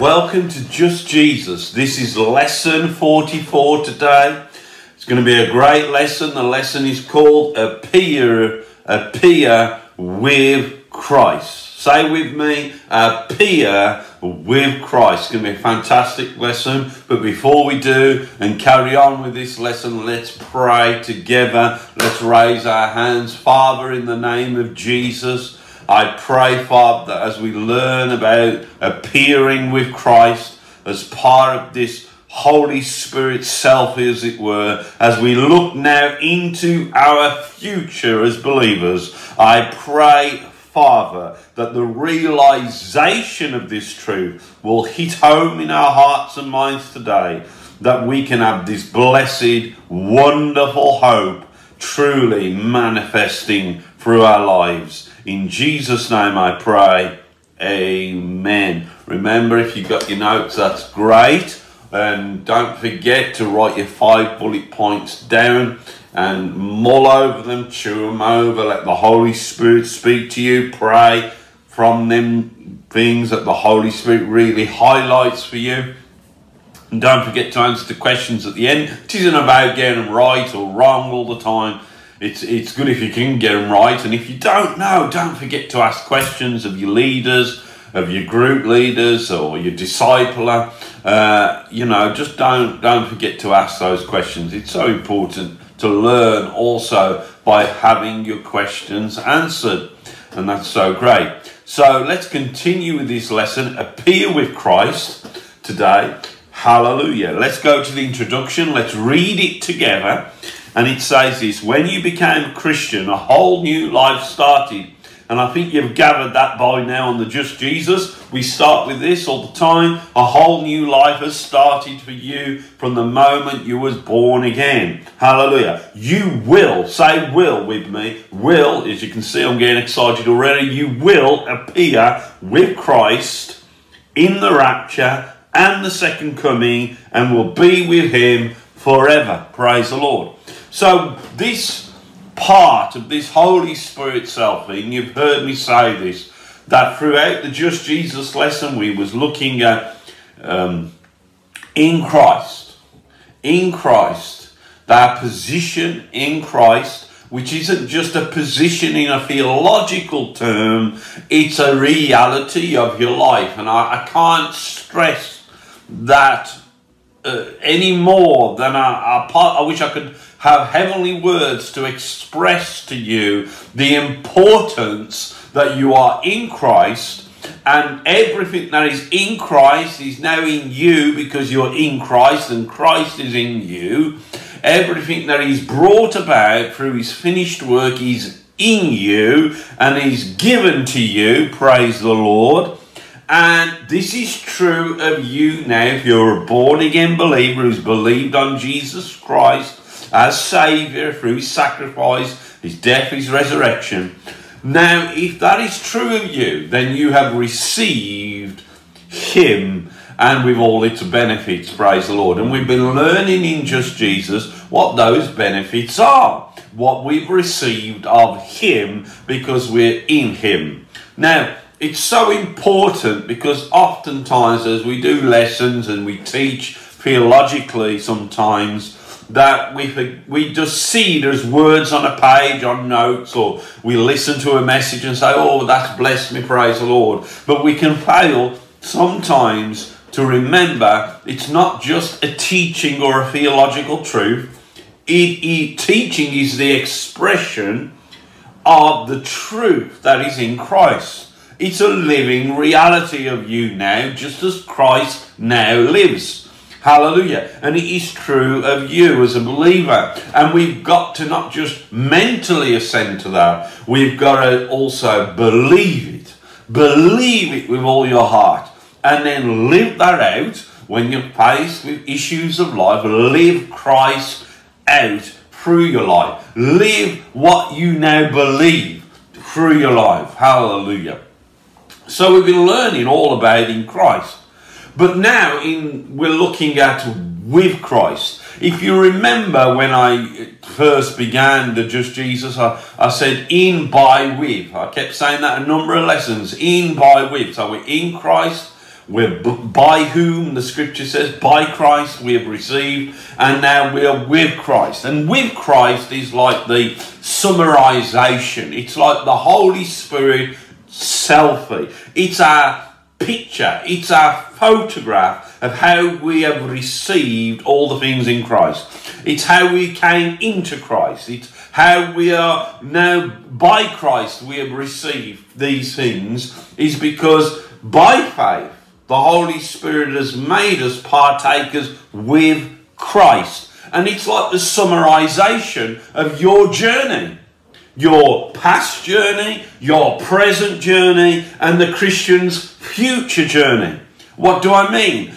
welcome to Just Jesus. This is lesson 44 today. It's going to be a great lesson. The lesson is called Appear, Appear with Christ. Say with me, Appear with Christ. It's going to be a fantastic lesson. But before we do and carry on with this lesson, let's pray together. Let's raise our hands. Father, in the name of Jesus. I pray, Father, that as we learn about appearing with Christ as part of this Holy Spirit self, as it were, as we look now into our future as believers, I pray, Father, that the realization of this truth will hit home in our hearts and minds today, that we can have this blessed, wonderful hope truly manifesting through our lives. In Jesus' name I pray. Amen. Remember, if you've got your notes, that's great. And don't forget to write your five bullet points down and mull over them, chew them over, let the Holy Spirit speak to you, pray from them things that the Holy Spirit really highlights for you. And don't forget to answer the questions at the end. It isn't about getting them right or wrong all the time it's it's good if you can get them right, and if you don't know, don't forget to ask questions of your leaders, of your group leaders, or your discipler. Uh, you know, just don't don't forget to ask those questions. It's so important to learn also by having your questions answered, and that's so great. So let's continue with this lesson. Appear with Christ today. Hallelujah. Let's go to the introduction. Let's read it together. And it says this when you became a Christian, a whole new life started. And I think you've gathered that by now on the Just Jesus. We start with this all the time. A whole new life has started for you from the moment you was born again. Hallelujah. You will, say will with me, will, as you can see, I'm getting excited already. You will appear with Christ in the rapture and the second coming and will be with him forever. Praise the Lord. So, this part of this Holy Spirit selfing, you've heard me say this, that throughout the Just Jesus lesson, we was looking at um, in Christ, in Christ, that position in Christ, which isn't just a position in a theological term, it's a reality of your life. And I, I can't stress that uh, any more than I, I, I wish I could have heavenly words to express to you the importance that you are in Christ and everything that is in Christ is now in you because you're in Christ and Christ is in you. Everything that is brought about through his finished work is in you and is given to you. Praise the Lord. And this is true of you now if you're a born again believer who's believed on Jesus Christ as Saviour through His sacrifice, His death, His resurrection. Now, if that is true of you, then you have received Him and with all its benefits, praise the Lord. And we've been learning in Just Jesus what those benefits are, what we've received of Him because we're in Him. Now, it's so important because oftentimes as we do lessons and we teach theologically sometimes, that we we just see there's words on a page on notes or we listen to a message and say oh that's blessed me praise the lord. But we can fail sometimes to remember it's not just a teaching or a theological truth. It, it, teaching is the expression of the truth that is in christ it's a living reality of you now just as christ now lives Hallelujah. And it is true of you as a believer. And we've got to not just mentally assent to that, we've got to also believe it. Believe it with all your heart. And then live that out when you're faced with issues of life. Live Christ out through your life. Live what you now believe through your life. Hallelujah. So we've been learning all about in Christ. But now in we're looking at with Christ. If you remember when I first began the Just Jesus, I, I said in, by, with. I kept saying that a number of lessons. In, by, with. So we're in Christ, We're by whom the scripture says, by Christ we have received, and now we are with Christ. And with Christ is like the summarization, it's like the Holy Spirit selfie. It's our picture, it's our photograph of how we have received all the things in Christ. It's how we came into Christ. It's how we are now by Christ we have received these things is because by faith the Holy Spirit has made us partakers with Christ. And it's like the summarization of your journey. Your past journey, your present journey, and the Christian's future journey. What do I mean?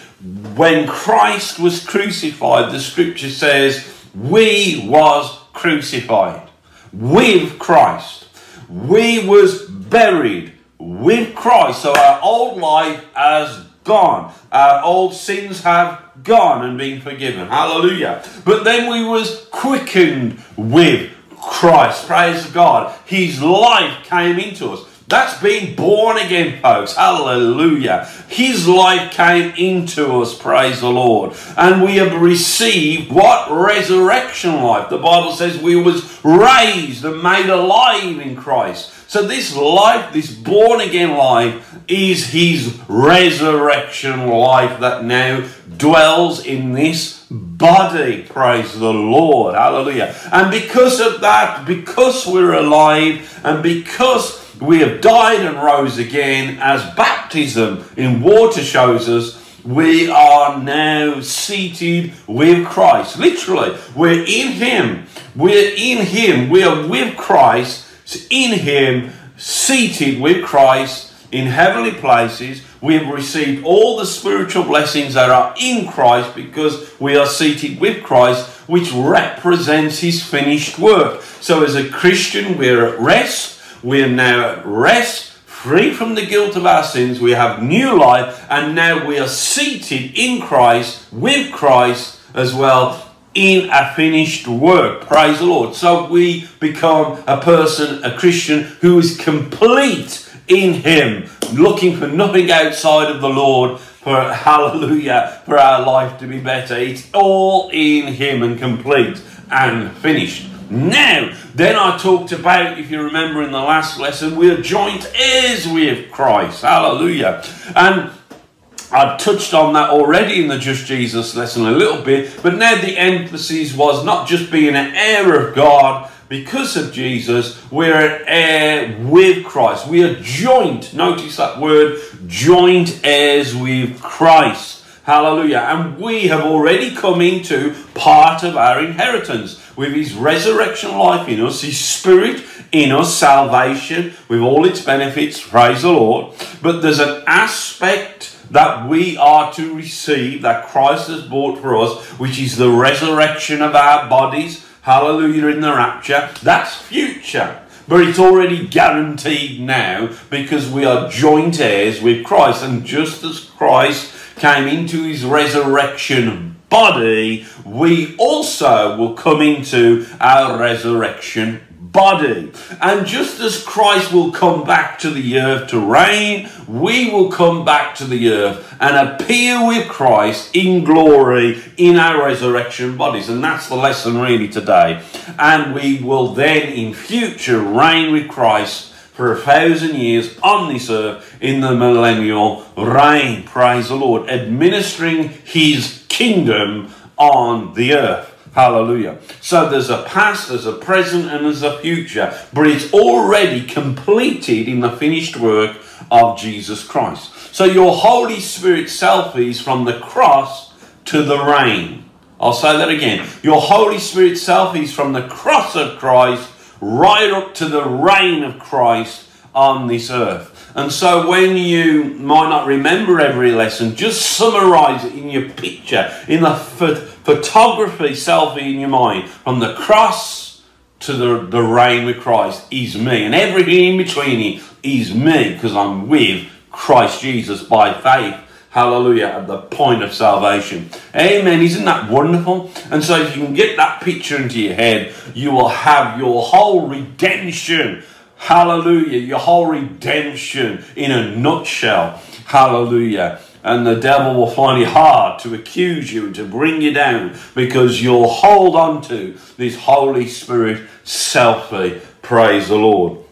When Christ was crucified, the scripture says, we was crucified with Christ. We was buried with Christ. So our old life has gone. Our old sins have gone and been forgiven. Hallelujah. But then we was quickened with Christ. Praise God. His life came into us. That's being born again, folks. Hallelujah. His life came into us, praise the Lord. And we have received what? Resurrection life. The Bible says we was raised and made alive in Christ. So this life, this born again life, is his resurrection life that now dwells in this body. Praise the Lord. Hallelujah. And because of that, because we're alive and because we have died and rose again, as baptism in water shows us, we are now seated with Christ. Literally, we're in Him. We're in Him. We are with Christ, in Him, seated with Christ in heavenly places. We have received all the spiritual blessings that are in Christ because we are seated with Christ, which represents His finished work. So, as a Christian, we're at rest we are now at rest, free from the guilt of our sins. We have new life, and now we are seated in Christ, with Christ as well, in a finished work. Praise the Lord. So we become a person, a Christian, who is complete in Him, looking for nothing outside of the Lord for hallelujah, for our life to be better. It's all in Him and complete and finished. Now, then I talked about, if you remember in the last lesson, we are joint heirs with Christ. Hallelujah. And I touched on that already in the Just Jesus lesson a little bit, but now the emphasis was not just being an heir of God because of Jesus, we're an heir with Christ. We are joint, notice that word, joint heirs with Christ. Hallelujah. And we have already come into part of our inheritance with his resurrection life in us, his spirit in us, salvation with all its benefits. Praise the Lord. But there's an aspect that we are to receive that Christ has bought for us, which is the resurrection of our bodies. Hallelujah in the rapture. That's future. But it's already guaranteed now because we are joint heirs with Christ. And just as Christ came into his resurrection body, we also will come into our resurrection body. And just as Christ will come back to the earth to reign, we will come back to the earth and appear with Christ in glory in our resurrection bodies. And that's the lesson really today. And we will then in future reign with Christ for a thousand years on this earth in the millennial reign. Praise the Lord. Administering his kingdom on the earth. Hallelujah. So there's a past, there's a present, and there's a future, but it's already completed in the finished work of Jesus Christ. So your Holy Spirit selfies from the cross to the reign. I'll say that again. Your Holy Spirit selfies from the cross of Christ right up to the reign of Christ on this earth. And so when you might not remember every lesson, just summarize it in your picture, in the photography selfie in your mind, from the cross to the, the reign with Christ is me. And everything in between is me because I'm with Christ Jesus by faith Hallelujah, at the point of salvation. Amen. Isn't that wonderful? And so, if you can get that picture into your head, you will have your whole redemption. Hallelujah. Your whole redemption in a nutshell. Hallelujah. and the devil will find it hard to accuse you and to bring you down because you'll hold on to this Holy Spirit selfie. Praise the Lord.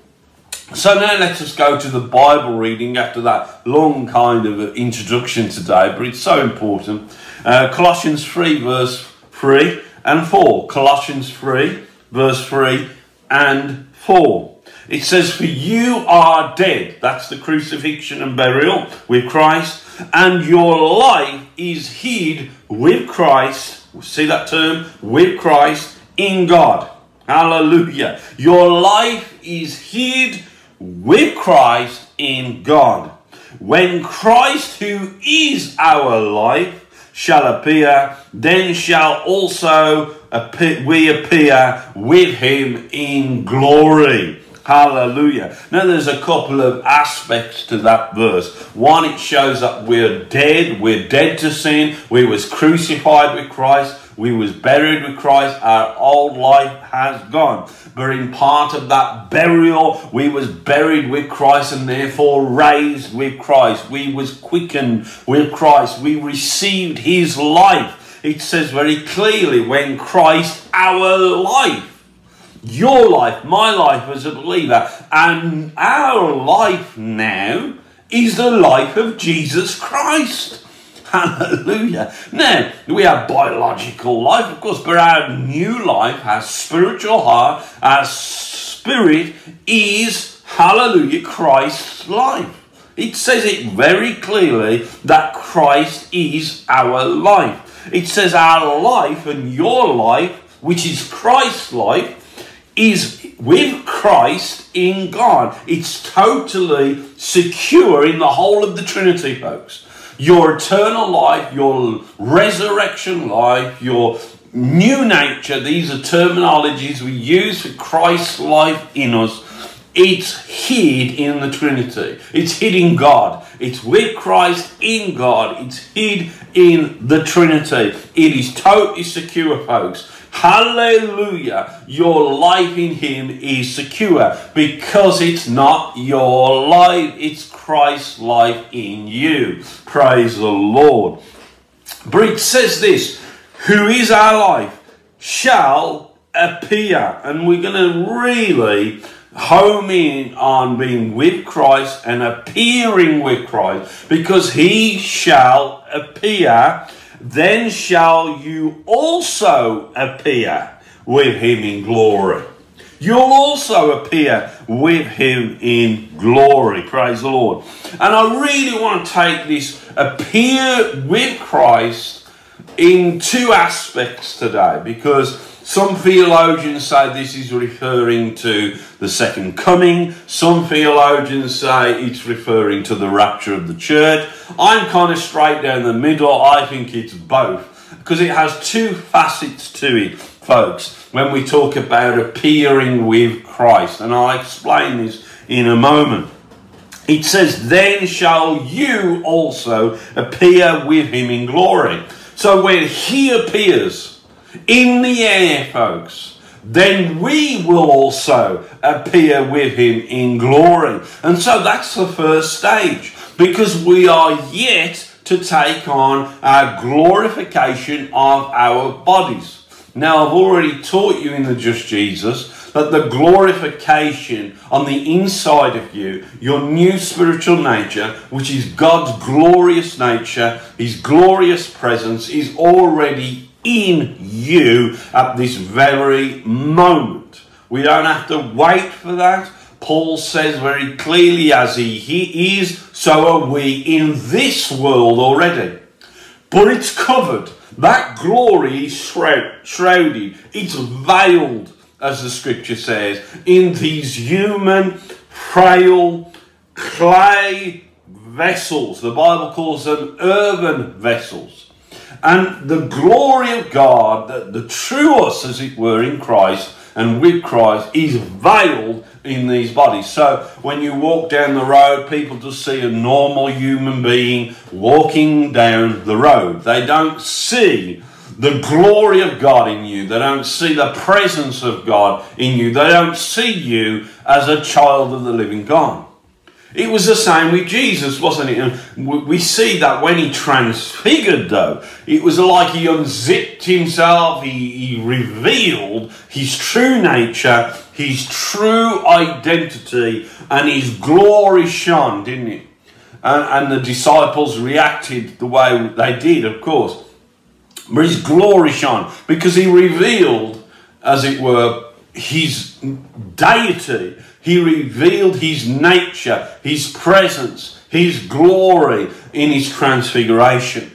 So now let us go to the Bible reading after that long kind of introduction today, but it's so important. Uh, Colossians 3, verse 3 and 4. Colossians 3, verse 3 and 4. It says, For you are dead. That's the crucifixion and burial with Christ. And your life is hid with Christ. See that term? With Christ in God. Hallelujah. Your life is hid with Christ in God. When Christ, who is our life, shall appear, then shall also appear, we appear with him in glory. Hallelujah. Now, there's a couple of aspects to that verse. One, it shows that we're dead. We're dead to sin. We was crucified with Christ. We was buried with Christ. Our old life has gone. But in part of that burial, we was buried with Christ and therefore raised with Christ. We was quickened with Christ. We received his life. It says very clearly when Christ, our life, your life, my life as a believer, and our life now is the life of Jesus Christ. Hallelujah. Now, we have biological life, of course, but our new life, our spiritual heart, our spirit is, hallelujah, Christ's life. It says it very clearly that Christ is our life. It says our life and your life, which is Christ's life, is with Christ in God. It's totally secure in the whole of the Trinity, folks. Your eternal life, your resurrection life, your new nature, these are terminologies we use for Christ's life in us. It's hid in the Trinity. It's hid in God. It's with Christ in God. It's hid in the Trinity. It is totally secure, folks. Hallelujah. Your life in Him is secure because it's not your life, it's Christ's life in you. Praise the Lord. But says this Who is our life shall appear. And we're going to really home in on being with Christ and appearing with Christ because He shall appear then shall you also appear with him in glory. You'll also appear with him in glory. Praise the Lord. And I really want to take this appear with Christ in two aspects today because some theologians say this is referring to the second coming. Some theologians say it's referring to the rapture of the church. I'm kind of straight down the middle. I think it's both because it has two facets to it, folks, when we talk about appearing with Christ. And I'll explain this in a moment. It says, Then shall you also appear with him in glory. So when he appears, in the air, folks, then we will also appear with him in glory. And so that's the first stage because we are yet to take on our glorification of our bodies. Now, I've already taught you in the Just Jesus that the glorification on the inside of you, your new spiritual nature, which is God's glorious nature, His glorious presence, is already in you at this very moment. We don't have to wait for that. Paul says very clearly, as he, he is, so are we in this world already. But it's covered. That glory is shrouded, it's veiled, as the scripture says, in these human, frail, clay vessels. The Bible calls them earthen vessels. And the glory of God, the, the true us, as it were, in Christ and with Christ, is veiled in these bodies. So when you walk down the road, people just see a normal human being walking down the road. They don't see the glory of God in you. They don't see the presence of God in you. They don't see you as a child of the living God. It was the same with Jesus, wasn't it? And we see that when he transfigured, though, it was like he unzipped himself, he, he revealed his true nature, his true identity, and his glory shone, didn't it? And, and the disciples reacted the way they did, of course. But his glory shone because he revealed, as it were, his deity he revealed his nature, his presence, his glory in his transfiguration.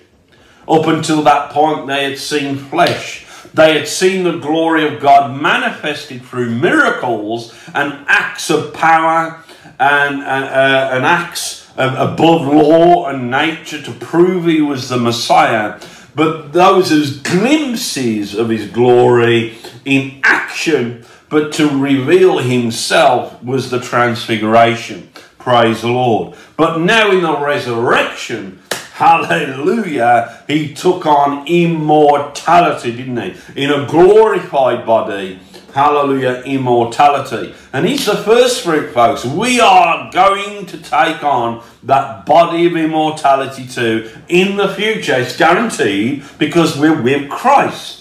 Up until that point, they had seen flesh. They had seen the glory of God manifested through miracles and acts of power and, uh, uh, and acts above law and nature to prove he was the Messiah. But those as glimpses of his glory in action but to reveal himself was the transfiguration. Praise the Lord. But now in the resurrection, hallelujah, he took on immortality, didn't he? In a glorified body. Hallelujah, immortality. And he's the first fruit, folks. We are going to take on that body of immortality too in the future. It's guaranteed because we're with Christ.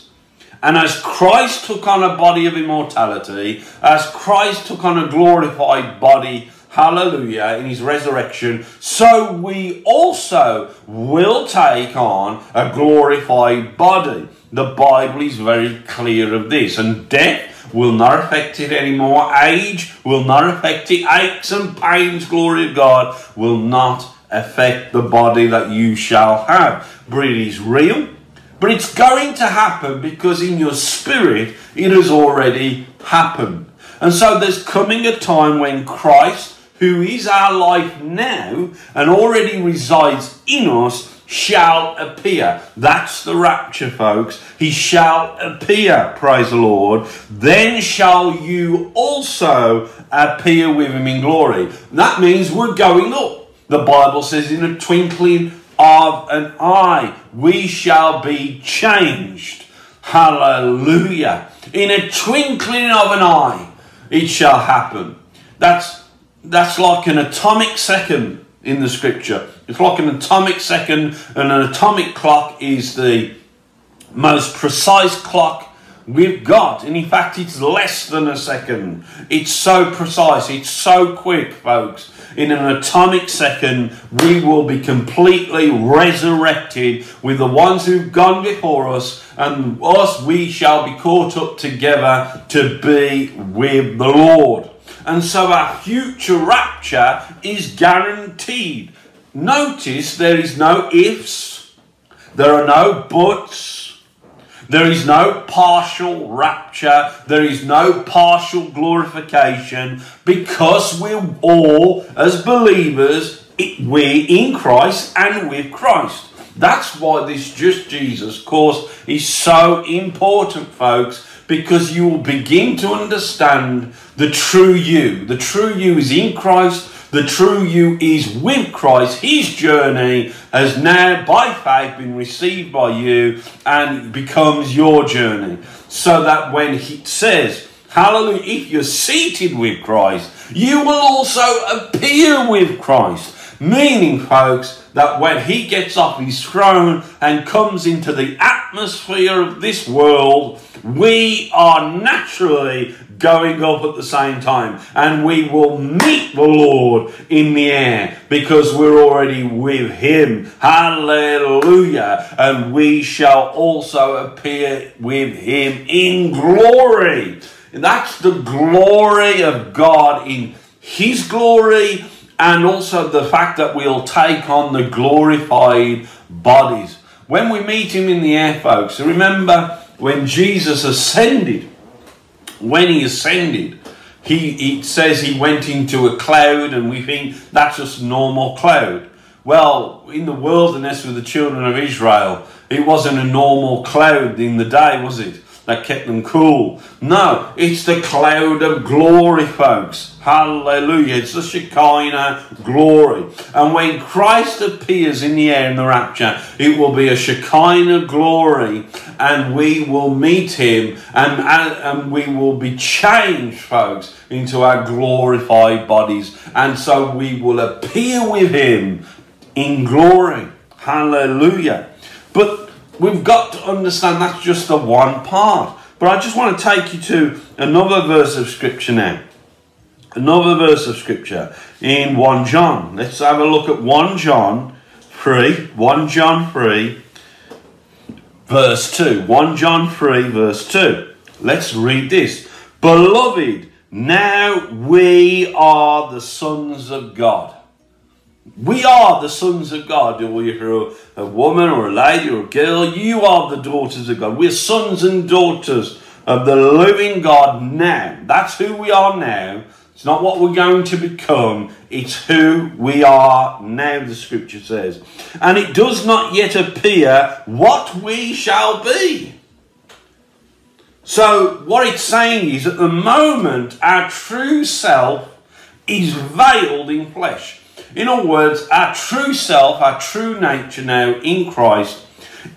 And as Christ took on a body of immortality, as Christ took on a glorified body, hallelujah, in his resurrection, so we also will take on a glorified body. The Bible is very clear of this. And death will not affect it anymore. Age will not affect it. Aches and pains, glory of God, will not affect the body that you shall have. But it is real. But it's going to happen because in your spirit it has already happened. And so there's coming a time when Christ, who is our life now and already resides in us, shall appear. That's the rapture, folks. He shall appear, praise the Lord. Then shall you also appear with him in glory. That means we're going up. The Bible says, in a twinkling of an eye, we shall be changed. Hallelujah. In a twinkling of an eye, it shall happen. That's, that's like an atomic second in the scripture. It's like an atomic second, and an atomic clock is the most precise clock we've got. And in fact, it's less than a second. It's so precise, it's so quick, folks in an atomic second, we will be completely resurrected with the ones who've gone before us, and us, we shall be caught up together to be with the Lord. And so our future rapture is guaranteed. Notice there is no ifs, there are no buts. There is no partial rapture. There is no partial glorification because we're all, as believers, we're in Christ and with Christ. That's why this just Jesus course is so important, folks, because you will begin to understand the true you. The true you is in Christ the true you is with Christ. His journey has now, by faith, been received by you and becomes your journey. So that when he says, Hallelujah, if you're seated with Christ, you will also appear with Christ. Meaning, folks, that when he gets off his throne and comes into the atmosphere of this world, we are naturally going up at the same time. And we will meet the Lord in the air because we're already with Him. Hallelujah. And we shall also appear with Him in glory. And that's the glory of God in His glory and also the fact that we'll take on the glorified bodies. When we meet Him in the air, folks, remember when Jesus ascended when he ascended, he, says he went into a cloud, and we think that's just normal cloud. Well, in the wilderness with the children of Israel, it wasn't a normal cloud in the day, was it? That kept them cool. No, it's the cloud of glory, folks. Hallelujah. It's the Shekinah glory. And when Christ appears in the air in the rapture, it will be a Shekinah glory, and we will meet him, and, and, we will be changed, folks, into our glorified bodies. And so we will appear with him in glory. Hallelujah. We've got to understand that's just the one part. But I just want to take you to another verse of scripture now. Another verse of scripture in 1 John. Let's have a look at 1 John 3. 1 John 3, verse 2. 1 John 3, verse 2. Let's read this. Beloved, now we are the sons of God. We are the sons of God. You're a woman or a lady or a girl, you are the daughters of God. We're sons and daughters of the living God now. That's who we are now. It's not what we're going to become, it's who we are now, the scripture says. And it does not yet appear what we shall be. So, what it's saying is at the moment, our true self is veiled in flesh. In other words, our true self, our true nature now in Christ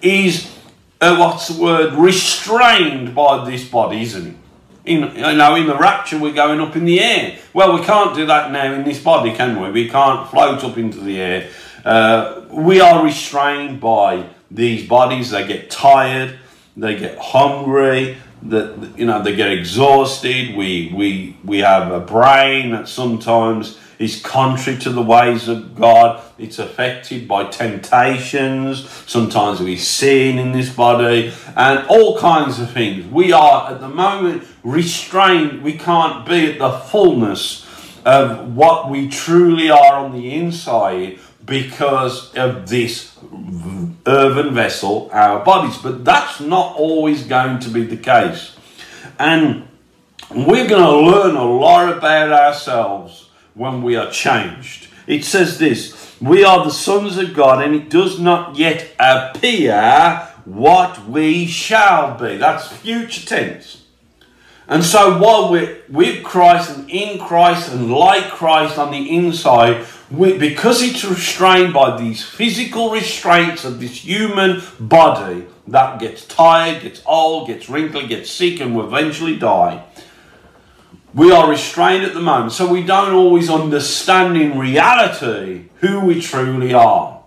is, uh, what's the word, restrained by this body, isn't it? In, you know, in the rapture, we're going up in the air. Well, we can't do that now in this body, can we? We can't float up into the air. Uh, we are restrained by these bodies. They get tired, they get hungry, that you know they get exhausted. We we we have a brain that sometimes is contrary to the ways of God. It's affected by temptations. Sometimes we sin in this body and all kinds of things. We are at the moment restrained. We can't be at the fullness of what we truly are on the inside because of this earthen vessel, our bodies. But that's not always going to be the case. And we're going to learn a lot about ourselves when we are changed. It says this We are the sons of God, and it does not yet appear what we shall be. That's future tense. And so while we're with Christ and in Christ and like Christ on the inside, because it's restrained by these physical restraints of this human body that gets tired, gets old, gets wrinkly, gets sick, and will eventually die we are restrained at the moment, so we don't always understand in reality who we truly are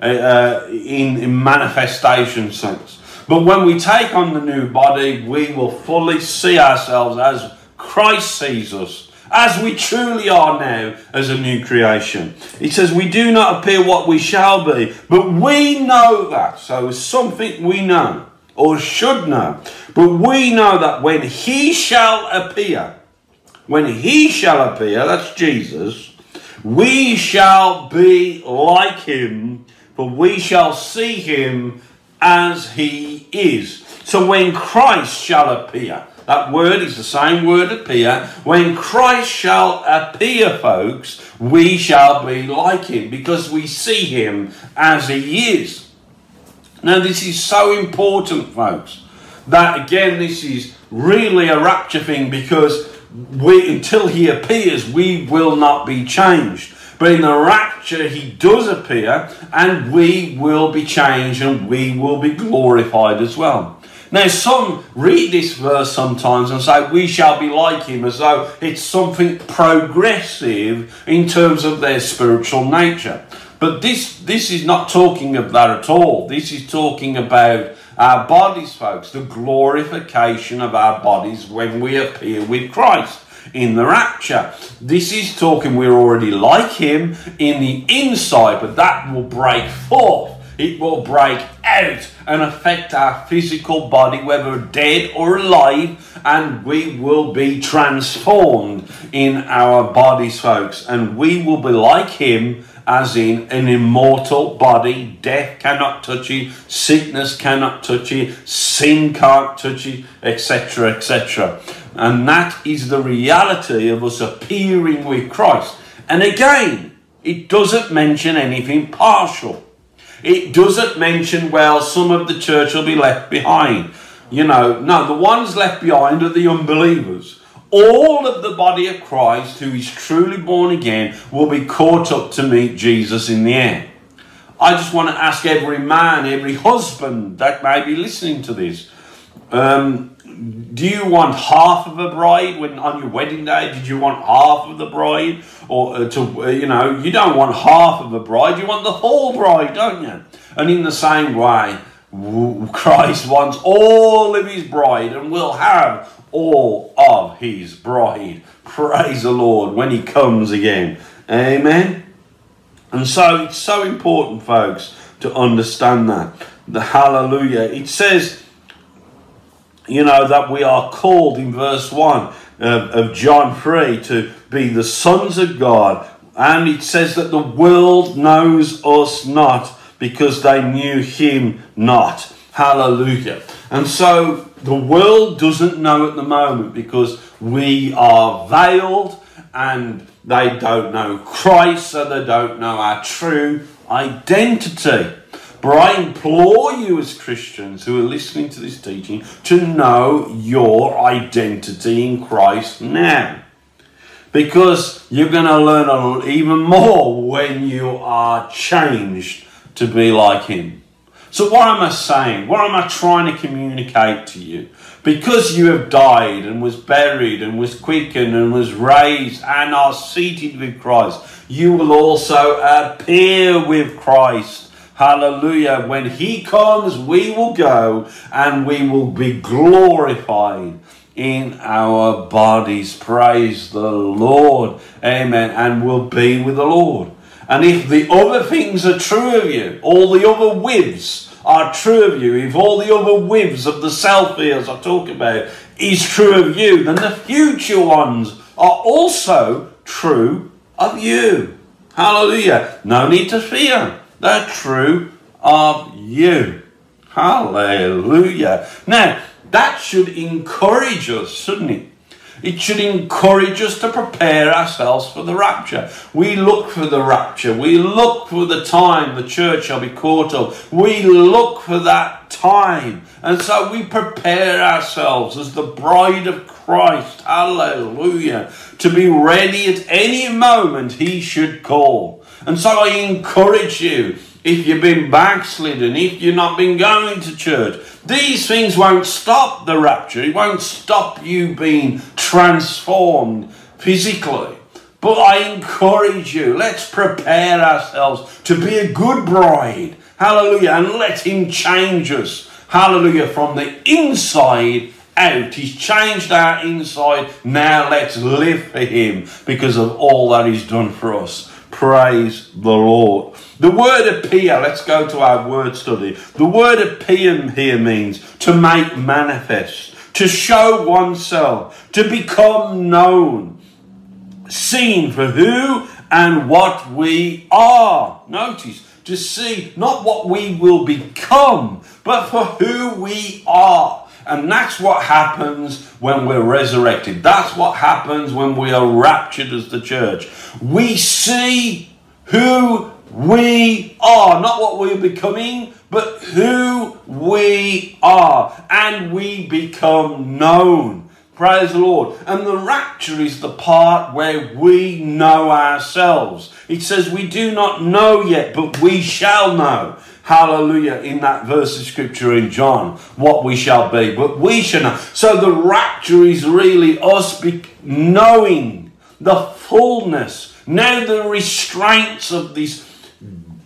uh, uh, in, in manifestation sense. But when we take on the new body, we will fully see ourselves as Christ sees us, as we truly are now as a new creation. He says, We do not appear what we shall be, but we know that. So it's something we know or should know. But we know that when He shall appear, when he shall appear, that's Jesus, we shall be like him, for we shall see him as he is. So when Christ shall appear, that word is the same word appear. When Christ shall appear, folks, we shall be like him because we see him as he is. Now, this is so important, folks, that again, this is really a rapture thing because we, until he appears, we will not be changed. But in the rapture, he does appear, and we will be changed and we will be glorified as well. Now, some read this verse sometimes and say, We shall be like him, as though it's something progressive in terms of their spiritual nature. But this, this is not talking of that at all. This is talking about our bodies, folks, the glorification of our bodies when we appear with Christ in the rapture. This is talking we're already like Him in the inside, but that will break forth. It will break out and affect our physical body, whether dead or alive, and we will be transformed in our bodies, folks. And we will be like Him as in an immortal body. Death cannot touch you, sickness cannot touch you, sin can't touch you, etc., etc. And that is the reality of us appearing with Christ. And again, it doesn't mention anything partial. It doesn't mention, well, some of the church will be left behind. you know, no, the ones left behind are the unbelievers. All of the body of Christ who is truly born again will be caught up to meet Jesus in the air. I just want to ask every man, every husband that may be listening to this. Um, do you want half of a bride when on your wedding day? Did you want half of the bride, or uh, to uh, you know you don't want half of a bride? You want the whole bride, don't you? And in the same way, Christ wants all of His bride, and will have all of His bride. Praise the Lord when He comes again. Amen. And so it's so important, folks, to understand that. The hallelujah. It says you know, that we are called in verse 1 uh, of John 3 to be the sons of God. And it says that the world knows us not because they knew him not. Hallelujah. And so the world doesn't know at the moment because we are veiled and they don't know Christ, so they don't know our true identity. But I implore you, as Christians who are listening to this teaching, to know your identity in Christ now. Because you're going to learn even more when you are changed to be like Him. So, what am I saying? What am I trying to communicate to you? Because you have died and was buried and was quickened and was raised and are seated with Christ, you will also appear with Christ Hallelujah. When he comes, we will go and we will be glorified in our bodies. Praise the Lord. Amen. And we'll be with the Lord. And if the other things are true of you, all the other withs are true of you, if all the other withs of the selfies I talk about is true of you, then the future ones are also true of you. Hallelujah. No need to fear the true of you. Hallelujah. Now, that should encourage us, shouldn't it? It should encourage us to prepare ourselves for the rapture. We look for the rapture. We look for the time the church shall be caught up. We look for that time. And so we prepare ourselves as the bride of Christ. Hallelujah. To be ready at any moment he should call. And so I encourage you if you've been backslidden, if you've not been going to church, these things won't stop the rapture. It won't stop you being transformed physically. But I encourage you, let's prepare ourselves to be a good bride. Hallelujah. And let Him change us. Hallelujah. From the inside out. He's changed our inside. Now let's live for Him because of all that He's done for us. Praise the Lord. The word appear, let's go to our word study. The word appear here means to make manifest, to show oneself, to become known, seen for who and what we are. Notice, to see not what we will become, but for who we are. And that's what happens when we're resurrected. That's what happens when we are raptured as the church. We see who we are, not what we're becoming, but who we are. And we become known. Praise the Lord. And the rapture is the part where we know ourselves. It says, We do not know yet, but we shall know hallelujah, in that verse of scripture in John, what we shall be. But we shall know. So the rapture is really us knowing the fullness, now the restraints of these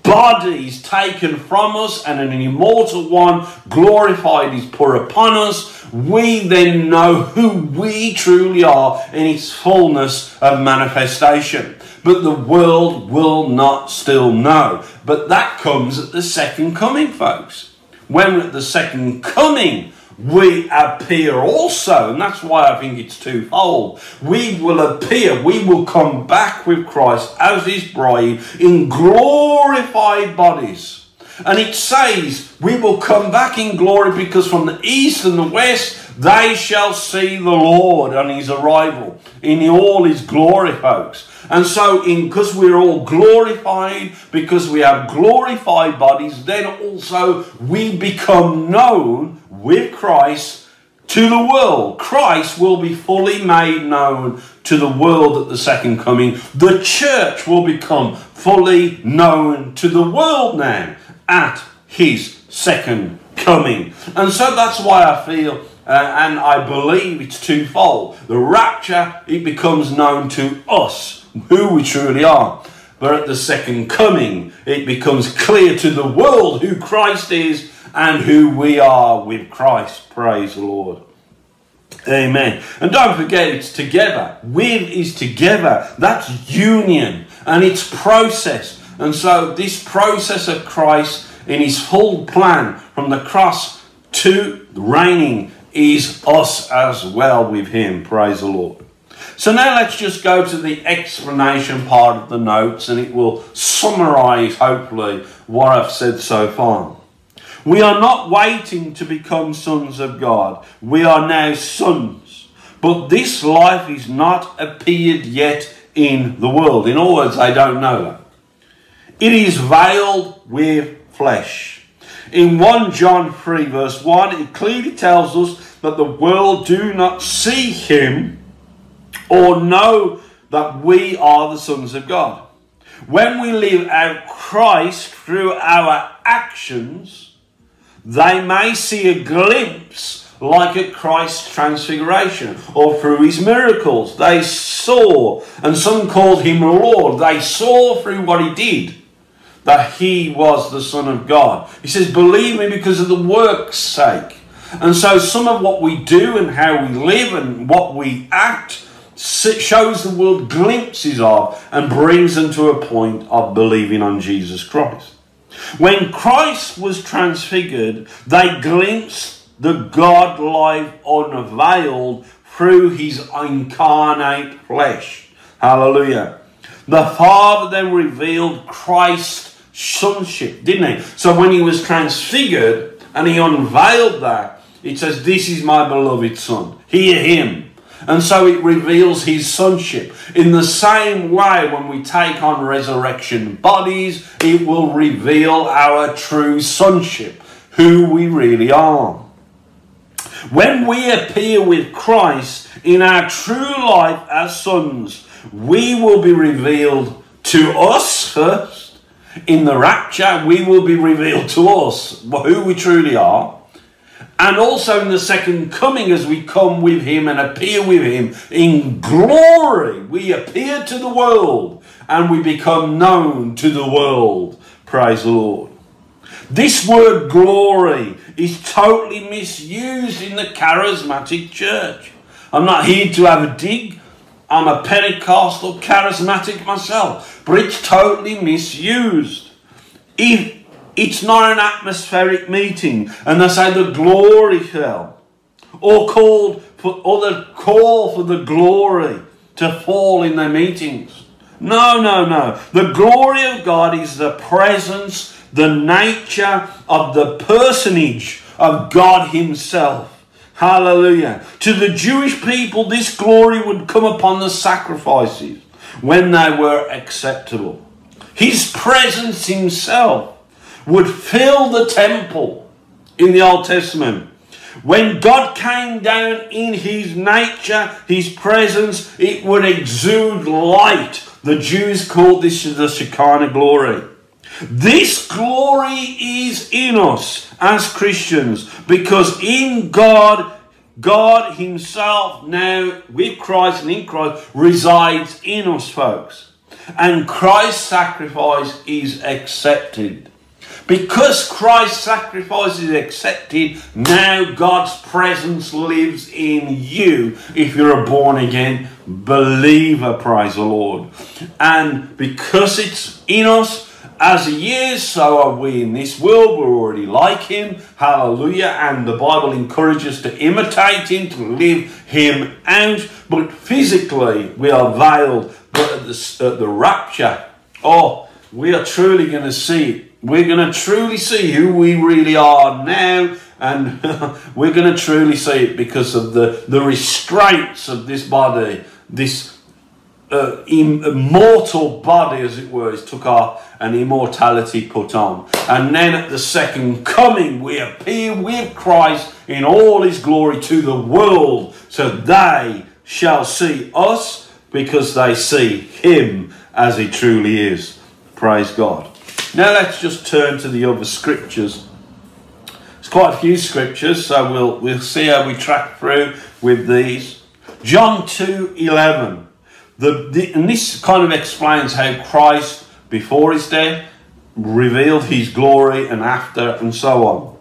bodies taken from us and an immortal one glorified is put upon us, we then know who we truly are in its fullness of manifestation but the world will not still know. But that comes at the second coming, folks. When at the second coming, we appear also, and that's why I think it's twofold. We will appear, we will come back with Christ as his bride in glorified bodies. And it says, we will come back in glory because from the east and the west they shall see the Lord on his arrival in all his glory, folks. And so, in because we're all glorified, because we have glorified bodies, then also we become known with Christ to the world. Christ will be fully made known to the world at the second coming. The church will become fully known to the world now at his second coming. And so that's why I feel uh, and I believe it's twofold. The rapture, it becomes known to us who we truly are. But at the second coming, it becomes clear to the world who Christ is and who we are with Christ. Praise the Lord. Amen. And don't forget, it's together. With is together. That's union and it's process. And so, this process of Christ in his full plan from the cross to reigning is us as well with him. Praise the Lord. So now let's just go to the explanation part of the notes and it will summarize, hopefully, what I've said so far. We are not waiting to become sons of God. We are now sons. But this life is not appeared yet in the world. In other words, they don't know that. It is veiled with flesh. In 1 John 3 verse 1, it clearly tells us that the world do not see him or know that we are the sons of God. When we live out Christ through our actions, they may see a glimpse like at Christ's transfiguration or through his miracles. They saw, and some called him Lord, they saw through what he did that he was the Son of God. He says, Believe me because of the work's sake. And so some of what we do and how we live and what we act shows the world glimpses of and brings them to a point of believing on Jesus Christ. When Christ was transfigured, they glimpsed the God life unveiled through his incarnate flesh. Hallelujah. The Father then revealed Christ sonship, didn't he? So when he was transfigured and he unveiled that, it says, This is my beloved Son. Hear him. And so it reveals his sonship. In the same way, when we take on resurrection bodies, it will reveal our true sonship, who we really are. When we appear with Christ in our true life as sons, we will be revealed to us first in the rapture, we will be revealed to us who we truly are. And also in the second coming, as we come with Him and appear with Him in glory, we appear to the world and we become known to the world. Praise the Lord. This word glory is totally misused in the charismatic church. I'm not here to have a dig. I'm a Pentecostal charismatic myself, but it's totally misused. If it's not an atmospheric meeting, and they say the glory fell, or called for, or the call for the glory to fall in their meetings. No, no, no. The glory of God is the presence, the nature of the personage of God Himself. Hallelujah. To the Jewish people, this glory would come upon the sacrifices when they were acceptable. His presence himself would fill the temple in the Old Testament. When God came down in his nature, his presence, it would exude light. The Jews called this the Shekinah glory. This glory is in us as Christians because in God, God Himself now with Christ and in Christ resides in us, folks. And Christ's sacrifice is accepted. Because Christ's sacrifice is accepted, now God's presence lives in you if you're a born again believer, praise the Lord. And because it's in us, as he is, so are we in this world. We're already like him. Hallelujah. And the Bible encourages us to imitate him, to live him out. But physically, we are veiled. But at the, at the rapture, oh, we are truly going to see We're going to truly see who we really are now. And we're going to truly see it because of the, the restraints of this body, this uh, immortal body, as it were, is took off and immortality put on. And then at the second coming, we appear with Christ in all his glory to the world. So they shall see us because they see him as he truly is. Praise God. Now let's just turn to the other scriptures. There's quite a few scriptures, so we'll we'll see how we track through with these. John 2 11. The, the, and this kind of explains how Christ, before his death, revealed his glory and after and so on.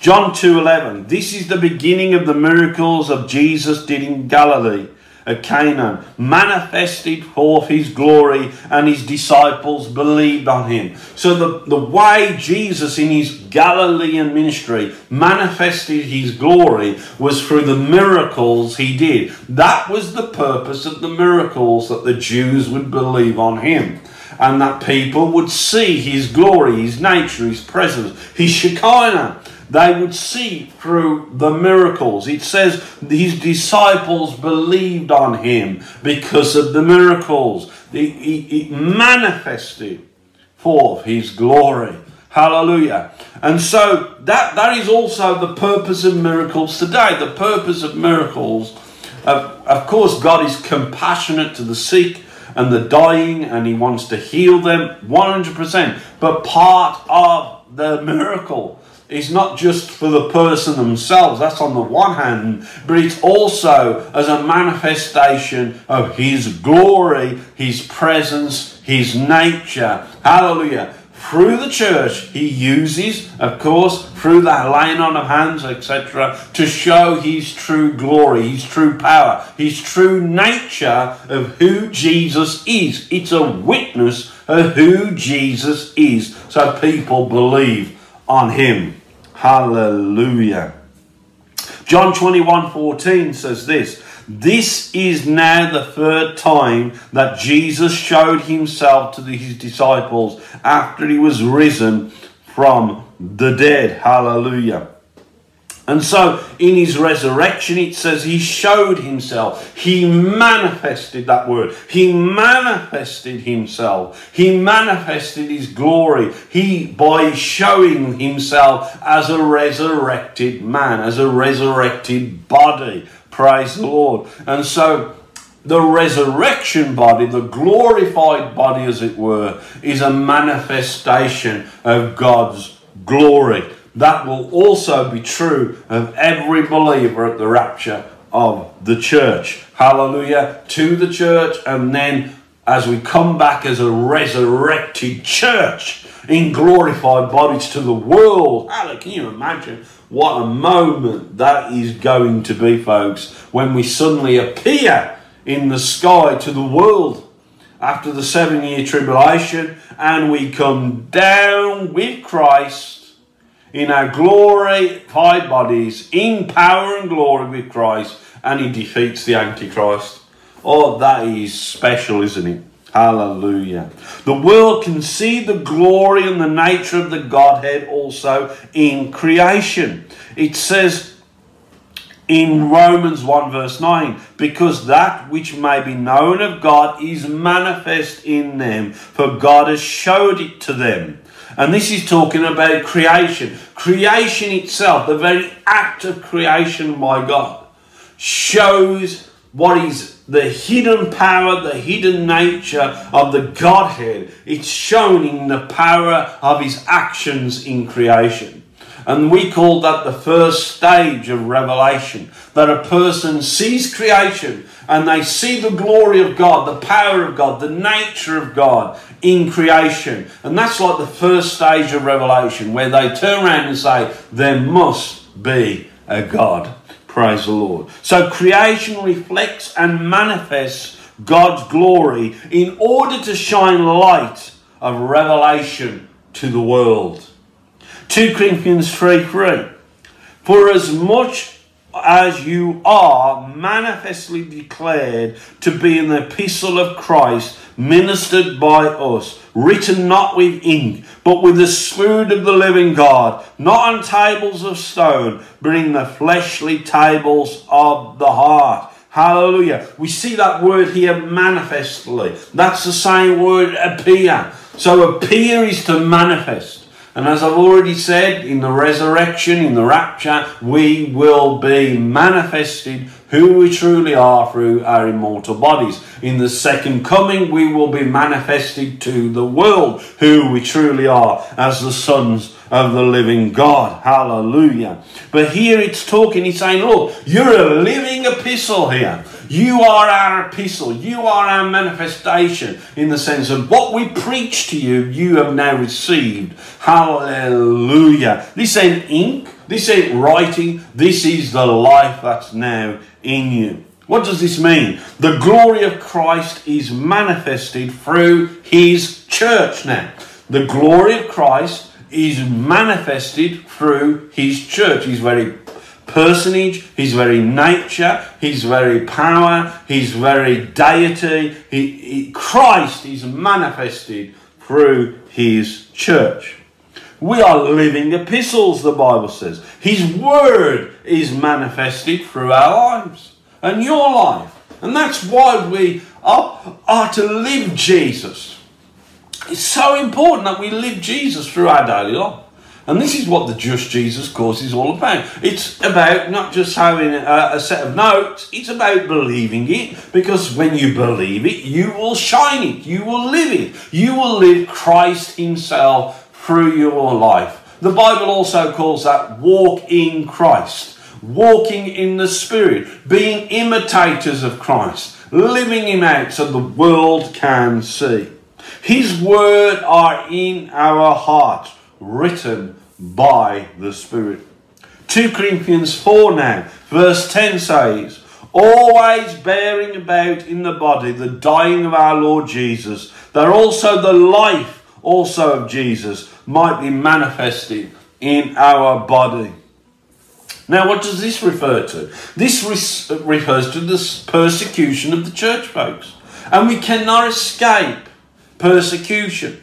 John 2:11 This is the beginning of the miracles of Jesus did in Galilee at Canaan, manifested forth his glory, and his disciples believed on him. So, the, the way Jesus in his Galilean ministry manifested his glory was through the miracles he did. That was the purpose of the miracles that the Jews would believe on him. And that people would see his glory, his nature, his presence, his Shekinah they would see through the miracles. It says his disciples believed on him because of the miracles. He, manifested forth his glory. Hallelujah. And so that, that is also the purpose of miracles today. The purpose of miracles, of, of course, God is compassionate to the sick and the dying, and He wants to heal them 100%. But part of the miracle is not just for the person themselves, that's on the one hand, but it's also as a manifestation of His glory, His presence, His nature. Hallelujah. Through the church, He uses, of course, through the laying on of hands, etc., to show His true glory, His true power, His true nature of who Jesus is. It's a witness of who Jesus is, so people believe on Him. Hallelujah. John 21 14 says this This is now the third time that Jesus showed himself to his disciples after he was risen from the dead. Hallelujah. And so in his resurrection, it says he showed himself. He manifested that word. He manifested himself. He manifested his glory. He, by showing himself as a resurrected man, as a resurrected body. Praise the Lord. And so the resurrection body, the glorified body, as it were, is a manifestation of God's glory that will also be true of every believer at the rapture of the church. Hallelujah. To the church, and then as we come back as a resurrected church in glorified bodies to the world. Hallelujah. Can you imagine what a moment that is going to be, folks, when we suddenly appear in the sky to the world after the seven year tribulation and we come down with Christ in our glorified bodies, in power and glory with Christ, and he defeats the Antichrist. Oh, that is special, isn't it? Hallelujah. The world can see the glory and the nature of the Godhead also in creation. It says in Romans 1 verse 9, because that which may be known of God is manifest in them, for God has showed it to them. And this is talking about creation. Creation itself, the very act of creation by God, shows what is the hidden power, the hidden nature of the Godhead. It's shown in the power of his actions in creation. And we call that the first stage of revelation. That a person sees creation and they see the glory of God, the power of God, the nature of God in creation. And that's like the first stage of revelation where they turn around and say, There must be a God. Praise the Lord. So creation reflects and manifests God's glory in order to shine light of revelation to the world. 2 Corinthians 3 3. For as much as you are manifestly declared to be an epistle of Christ, ministered by us, written not with ink, but with the Spirit of the living God, not on tables of stone, but in the fleshly tables of the heart. Hallelujah. We see that word here manifestly. That's the same word appear. So appear is to manifest. And as I've already said, in the resurrection, in the rapture, we will be manifested who we truly are through our immortal bodies. In the second coming, we will be manifested to the world who we truly are as the sons of the living God. Hallelujah. But here it's talking, he's saying, Look, you're a living epistle here. You are our epistle. You are our manifestation in the sense of what we preach to you, you have now received. Hallelujah. This ain't ink. This ain't writing. This is the life that's now in you. What does this mean? The glory of Christ is manifested through his church now. The glory of Christ is manifested through his church, his very personage, his very nature, his very power, his very deity. He, he, Christ is manifested through his church. We are living epistles, the Bible says. His word is manifested through our lives and your life. And that's why we are, are to live Jesus. It's so important that we live Jesus through our daily life. And this is what the Just Jesus course is all about. It's about not just having a, a, set of notes, it's about believing it. Because when you believe it, you will shine it, you will live it, you will live Christ Himself through your life. The Bible also calls that walk in Christ, walking in the Spirit, being imitators of Christ, living Him out so the world can see. His word are in our heart, written by the Spirit. 2 Corinthians 4 now, verse 10 says, Always bearing about in the body the dying of our Lord Jesus, that also the life also of Jesus might be manifested in our body. Now, what does this refer to? This uh, refers to the persecution of the church folks. And we cannot escape persecution.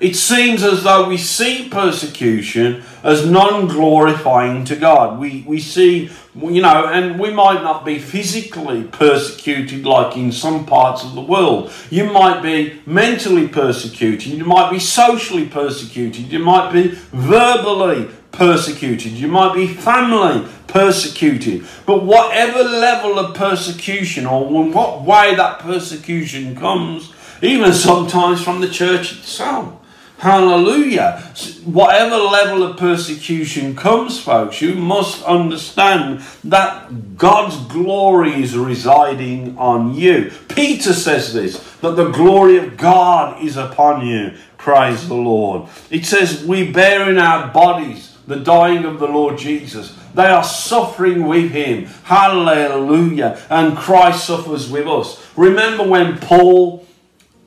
It seems as though we see persecution as non glorifying to God. We, we see, you know, and we might not be physically persecuted like in some parts of the world. You might be mentally persecuted, you might be socially persecuted, you might be verbally persecuted, you might be family persecuted. But whatever level of persecution or what way that persecution comes, even sometimes from the church itself. Hallelujah. Whatever level of persecution comes, folks, you must understand that God's glory is residing on you. Peter says this that the glory of God is upon you. Praise the Lord. It says, We bear in our bodies the dying of the Lord Jesus. They are suffering with him. Hallelujah. And Christ suffers with us. Remember when Paul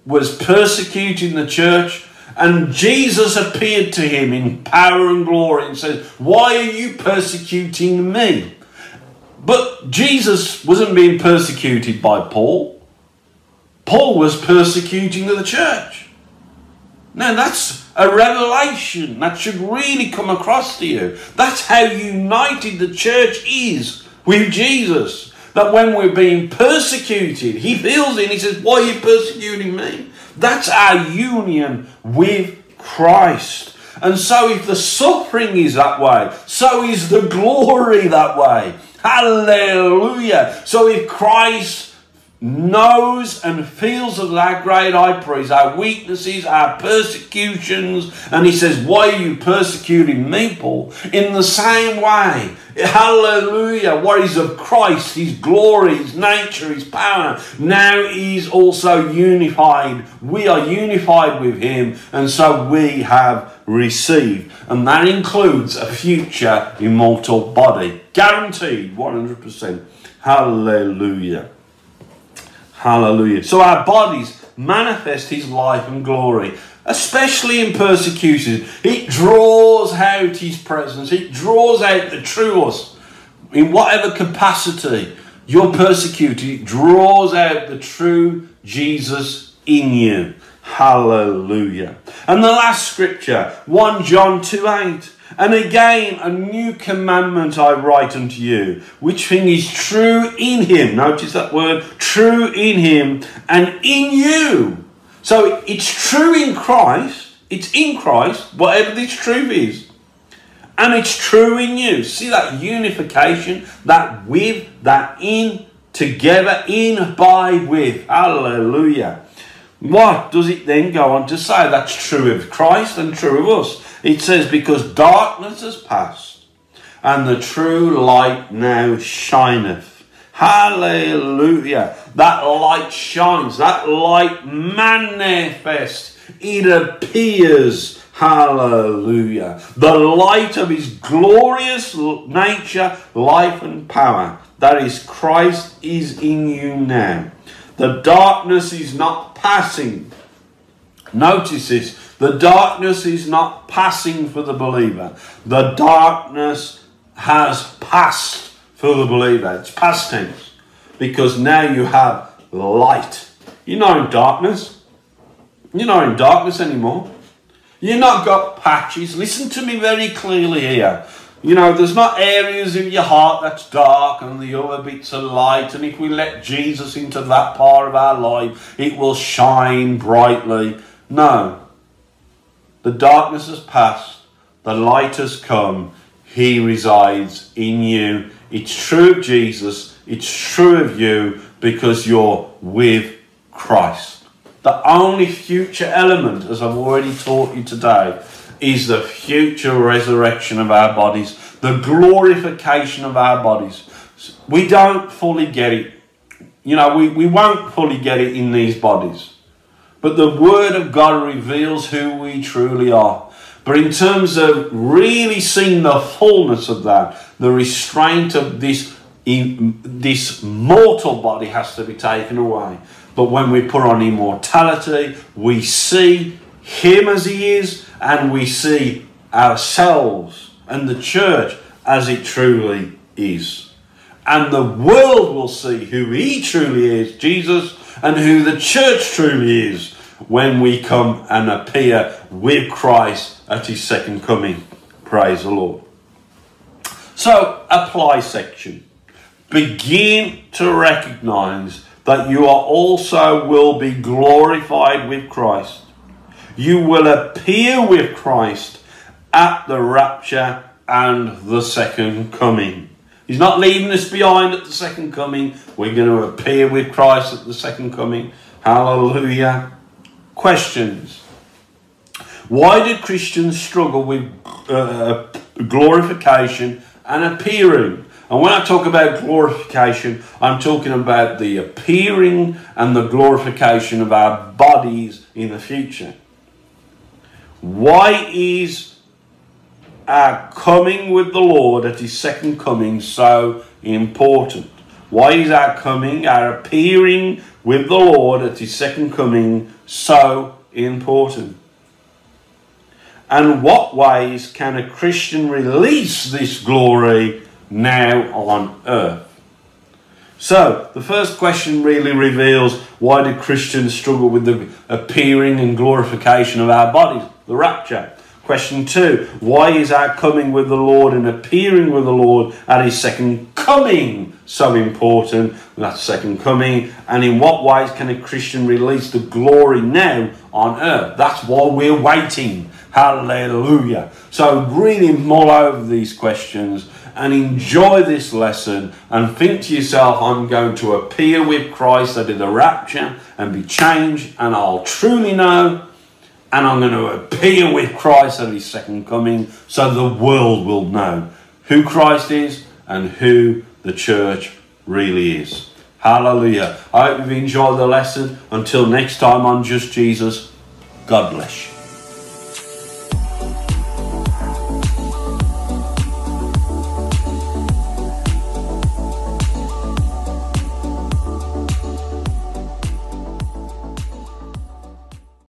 was persecuting the church, and Jesus appeared to him in power and glory and said, Why are you persecuting me? But Jesus wasn't being persecuted by Paul. Paul was persecuting the church. Now that's a revelation that should really come across to you. That's how united the church is with Jesus that when we're being persecuted, he feels it and he says, Why are you persecuting me? That's our union with Christ. And so, if the suffering is that way, so is the glory that way. Hallelujah. So, if Christ knows and feels of our great high priest, our weaknesses, our persecutions, and he says, Why are you persecuting me, Paul? In the same way, hallelujah, what is of Christ, his glory, his nature, his power, now he's also unified. We are unified with him, and so we have received. And that includes a future immortal body. Guaranteed, 100%. Hallelujah. Hallelujah. So our bodies manifest his life and glory, especially in persecution. It draws out his presence, it draws out the true us in whatever capacity you're persecuted, it draws out the true Jesus in you. Hallelujah. And the last scripture, 1 John 2 8. And again, a new commandment I write unto you, which thing is true in him. Notice that word, true in him and in you. So it's true in Christ, it's in Christ, whatever this truth is. And it's true in you. See that unification, that with, that in, together, in, by, with. Hallelujah. What does it then go on to say? That's true of Christ and true of us. It says, because darkness has passed, and the true light now shineth. Hallelujah. That light shines, that light manifests, it appears. Hallelujah. The light of his glorious nature, life, and power. That is, Christ is in you now. The darkness is not passing. Notice this the darkness is not passing for the believer, the darkness has passed for the believer. It's past tense because now you have light. You're not in darkness. You're not in darkness anymore. You're not got patches. Listen to me very clearly here. You know, there's not areas of your heart that's dark and the other bits are light. And if we let Jesus into that part of our life, it will shine brightly. No. The darkness has passed. The light has come. He resides in you. It's true of Jesus. It's true of you because you're with Christ. The only future element, as I've already taught you today, is the future resurrection of our bodies, the glorification of our bodies. We don't fully get it. You know, we, we won't fully get it in these bodies. But the Word of God reveals who we truly are. But in terms of really seeing the fullness of that, the restraint of this, this mortal body has to be taken away. But when we put on immortality, we see Him as He is, and we see ourselves and the church as it truly is. And the world will see who He truly is, Jesus, and who the church truly is when we come and appear with Christ at His second coming. Praise the Lord. So, apply section. Begin to recognize that you are also will be glorified with Christ you will appear with Christ at the rapture and the second coming. He's not leaving us behind at the second coming. We're going to appear with Christ at the second coming. Hallelujah. Questions. Why do Christians struggle with uh, glorification and appearing? And when I talk about glorification, I'm talking about the appearing and the glorification of our bodies in the future. Why is our coming with the Lord at His second coming so important? Why is our coming, our appearing with the Lord at His second coming so important? And what ways can a Christian release this glory now on earth? So, the first question really reveals why do Christians struggle with the appearing and glorification of our bodies? the rapture. Question two, why is our coming with the Lord and appearing with the Lord at his second coming so important? That second coming. And in what ways can a Christian release the glory now on earth? That's why we're waiting. Hallelujah. So really mull over these questions and enjoy this lesson and think to yourself, I'm going to appear with Christ at the rapture and be changed and I'll truly know and I'm going to appear with Christ at his second coming so the world will know who Christ is and who the church really is. Hallelujah. I hope you've enjoyed the lesson. Until next time on Just Jesus, God bless you.